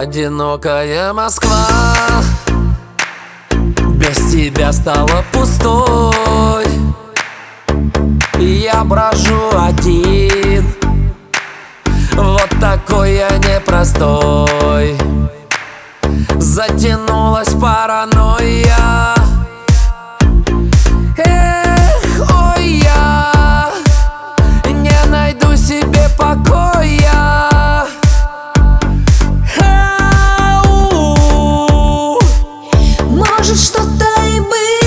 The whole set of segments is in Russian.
Одинокая Москва. Без тебя стала пустой. Я брожу один. Вот такой я непростой. Затянулась паранойя может что-то и быть.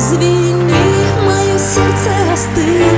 извини, мое сердце остыло.